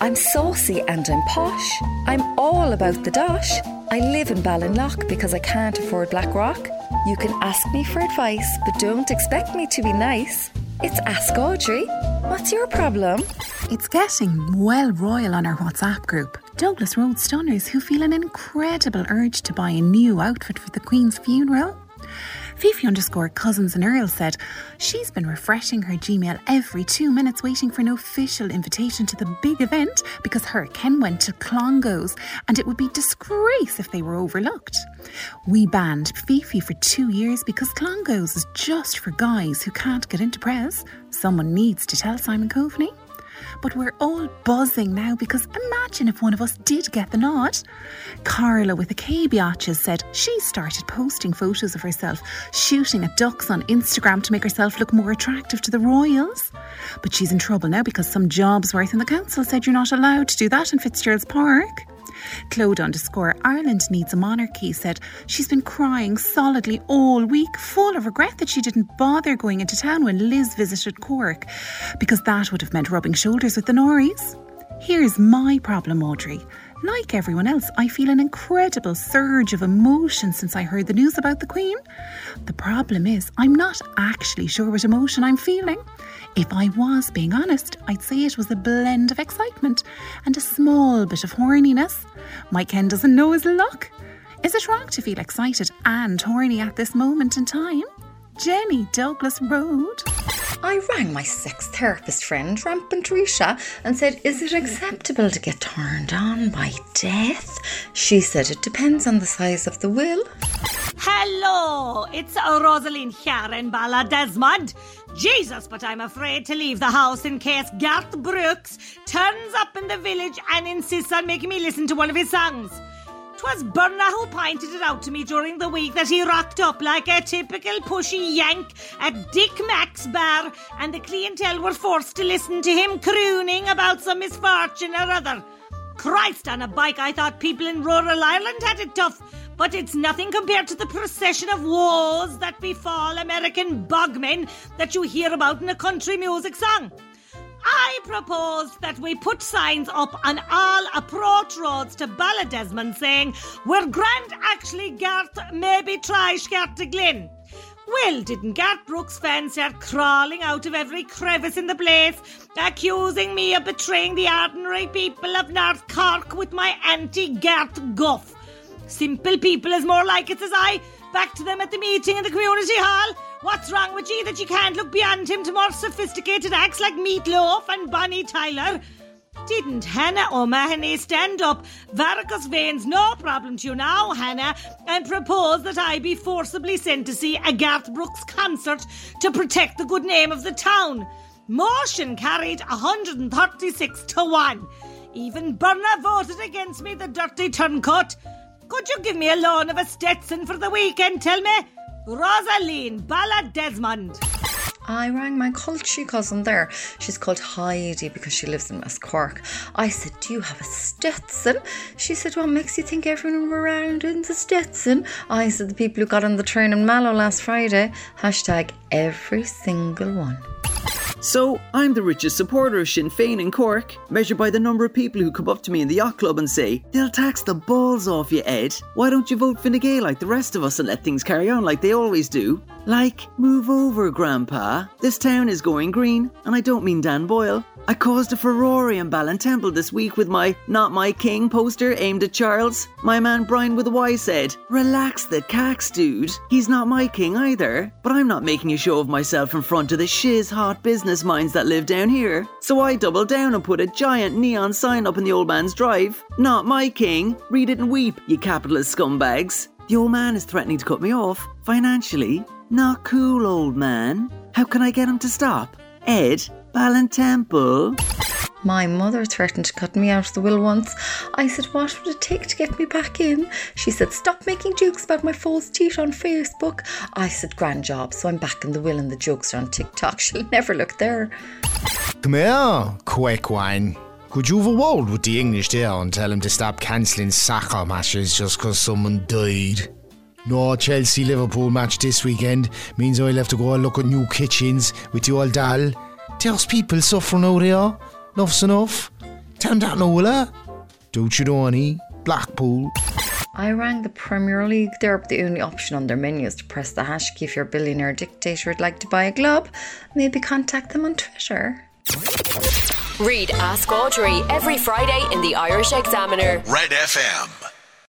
I'm saucy and I'm posh. I'm all about the dosh. I live in Ballinlough because I can't afford Blackrock. You can ask me for advice, but don't expect me to be nice. It's Ask Audrey. What's your problem? It's getting well royal on our WhatsApp group. Douglas Road Stunners who feel an incredible urge to buy a new outfit for the Queen's funeral. Fifi underscore cousins and Earl said she's been refreshing her Gmail every two minutes waiting for an official invitation to the big event because her Ken went to Clongowes and it would be disgrace if they were overlooked. We banned Fifi for two years because Clongowes is just for guys who can't get into Pres. Someone needs to tell Simon Coveney. But we're all buzzing now because imagine if one of us did get the nod. Carla with the K biatches said she started posting photos of herself shooting at ducks on Instagram to make herself look more attractive to the royals. But she's in trouble now because some jobs worth in the council said you're not allowed to do that in Fitzgerald's Park. Claude underscore Ireland needs a monarchy said she's been crying solidly all week, full of regret that she didn't bother going into town when Liz visited Cork, because that would have meant rubbing shoulders with the Norries. Here's my problem, Audrey. Like everyone else, I feel an incredible surge of emotion since I heard the news about the Queen. The problem is, I'm not actually sure what emotion I'm feeling. If I was being honest, I'd say it was a blend of excitement and a small bit of horniness. My Ken doesn't know his luck. Is it wrong to feel excited and horny at this moment in time? Jenny Douglas Road. I rang my sex therapist friend, Rampant Risha, and said, Is it acceptable to get turned on by death? She said, It depends on the size of the will. Hello, it's Rosaline here in Ballydesmond. Jesus, but I'm afraid to leave the house in case Garth Brooks turns up in the village and insists on making me listen to one of his songs. 'Twas Burner who pointed it out to me during the week that he rocked up like a typical pushy yank at Dick Mack's bar, and the clientele were forced to listen to him crooning about some misfortune or other. Christ on a bike, I thought people in rural Ireland had it tough, but it's nothing compared to the procession of woes that befall American bogmen that you hear about in a country music song. I propose that we put signs up on all approach roads to Ballydesmond saying, We're grand actually, Garth, maybe try Scartaglen. Well, didn't Garth Brooks start crawling out of every crevice in the place, accusing me of betraying the ordinary people of North Cork with my anti Garth guff? Simple people is more like it, says I. Back to them at the meeting in the community hall. What's wrong with you that you can't look beyond him to more sophisticated acts like Meatloaf and Bonnie Tyler? Didn't Hannah O'Mahony stand up, varicose veins, no problem to you now, Hannah, and propose that I be forcibly sent to see a Garth Brooks concert to protect the good name of the town? Motion carried 136 to 1. Even Burner voted against me, the dirty turncoat. Could you give me a loan of a Stetson for the weekend, tell me? Rosaline Ballydesmond. I rang my culture cousin there. She's called Heidi because she lives in West Cork. I said, Do you have a Stetson? She said, What makes you think everyone around in the Stetson? I said, The people who got on the train in Mallow last Friday. Hashtag every single one. So, I'm the richest supporter of Sinn Féin in Cork, measured by the number of people who come up to me in the yacht club and say, They'll tax the balls off you, Ed. Why don't you vote Fine Gael like the rest of us and let things carry on like they always do? Like, move over, Grandpa. This town is going green, and I don't mean Dan Boyle. I caused a Ferrari in Ballintemple this week with my Not My King poster aimed at Charles. My man Brian with a Y said, Relax the cax, dude. He's not my king either. But I'm not making a show of myself in front of the shiz hot business minds that live down here. So I doubled down and put a giant neon sign up in the old man's drive. Not my king. Read it and weep, you capitalist scumbags. The old man is threatening to cut me off, financially. Not cool, old man. How can I get him to stop? Ed, Ballintemple. My mother threatened to cut me out of the will once. I said, What would it take to get me back in? She said, Stop making jokes about my false teeth on Facebook. I said, Grand job, so I'm back in the will and the jokes are on TikTok. She'll never look there. Come here, quick one. Could you have a word with the English there and tell him to stop cancelling soccer matches just 'cause someone died? No Chelsea Liverpool match this weekend means I'll have to go and look at new kitchens with the old doll. There's people suffering out here. Enough's enough. Tam that no willa. Eh? Don't you know any? Blackpool. I rang the Premier League there, but the only option on their menu is to press the hash key if your billionaire dictator would like to buy a globe. Maybe contact them on Twitter. Read Ask Audrey every Friday in the Irish Examiner. Red FM.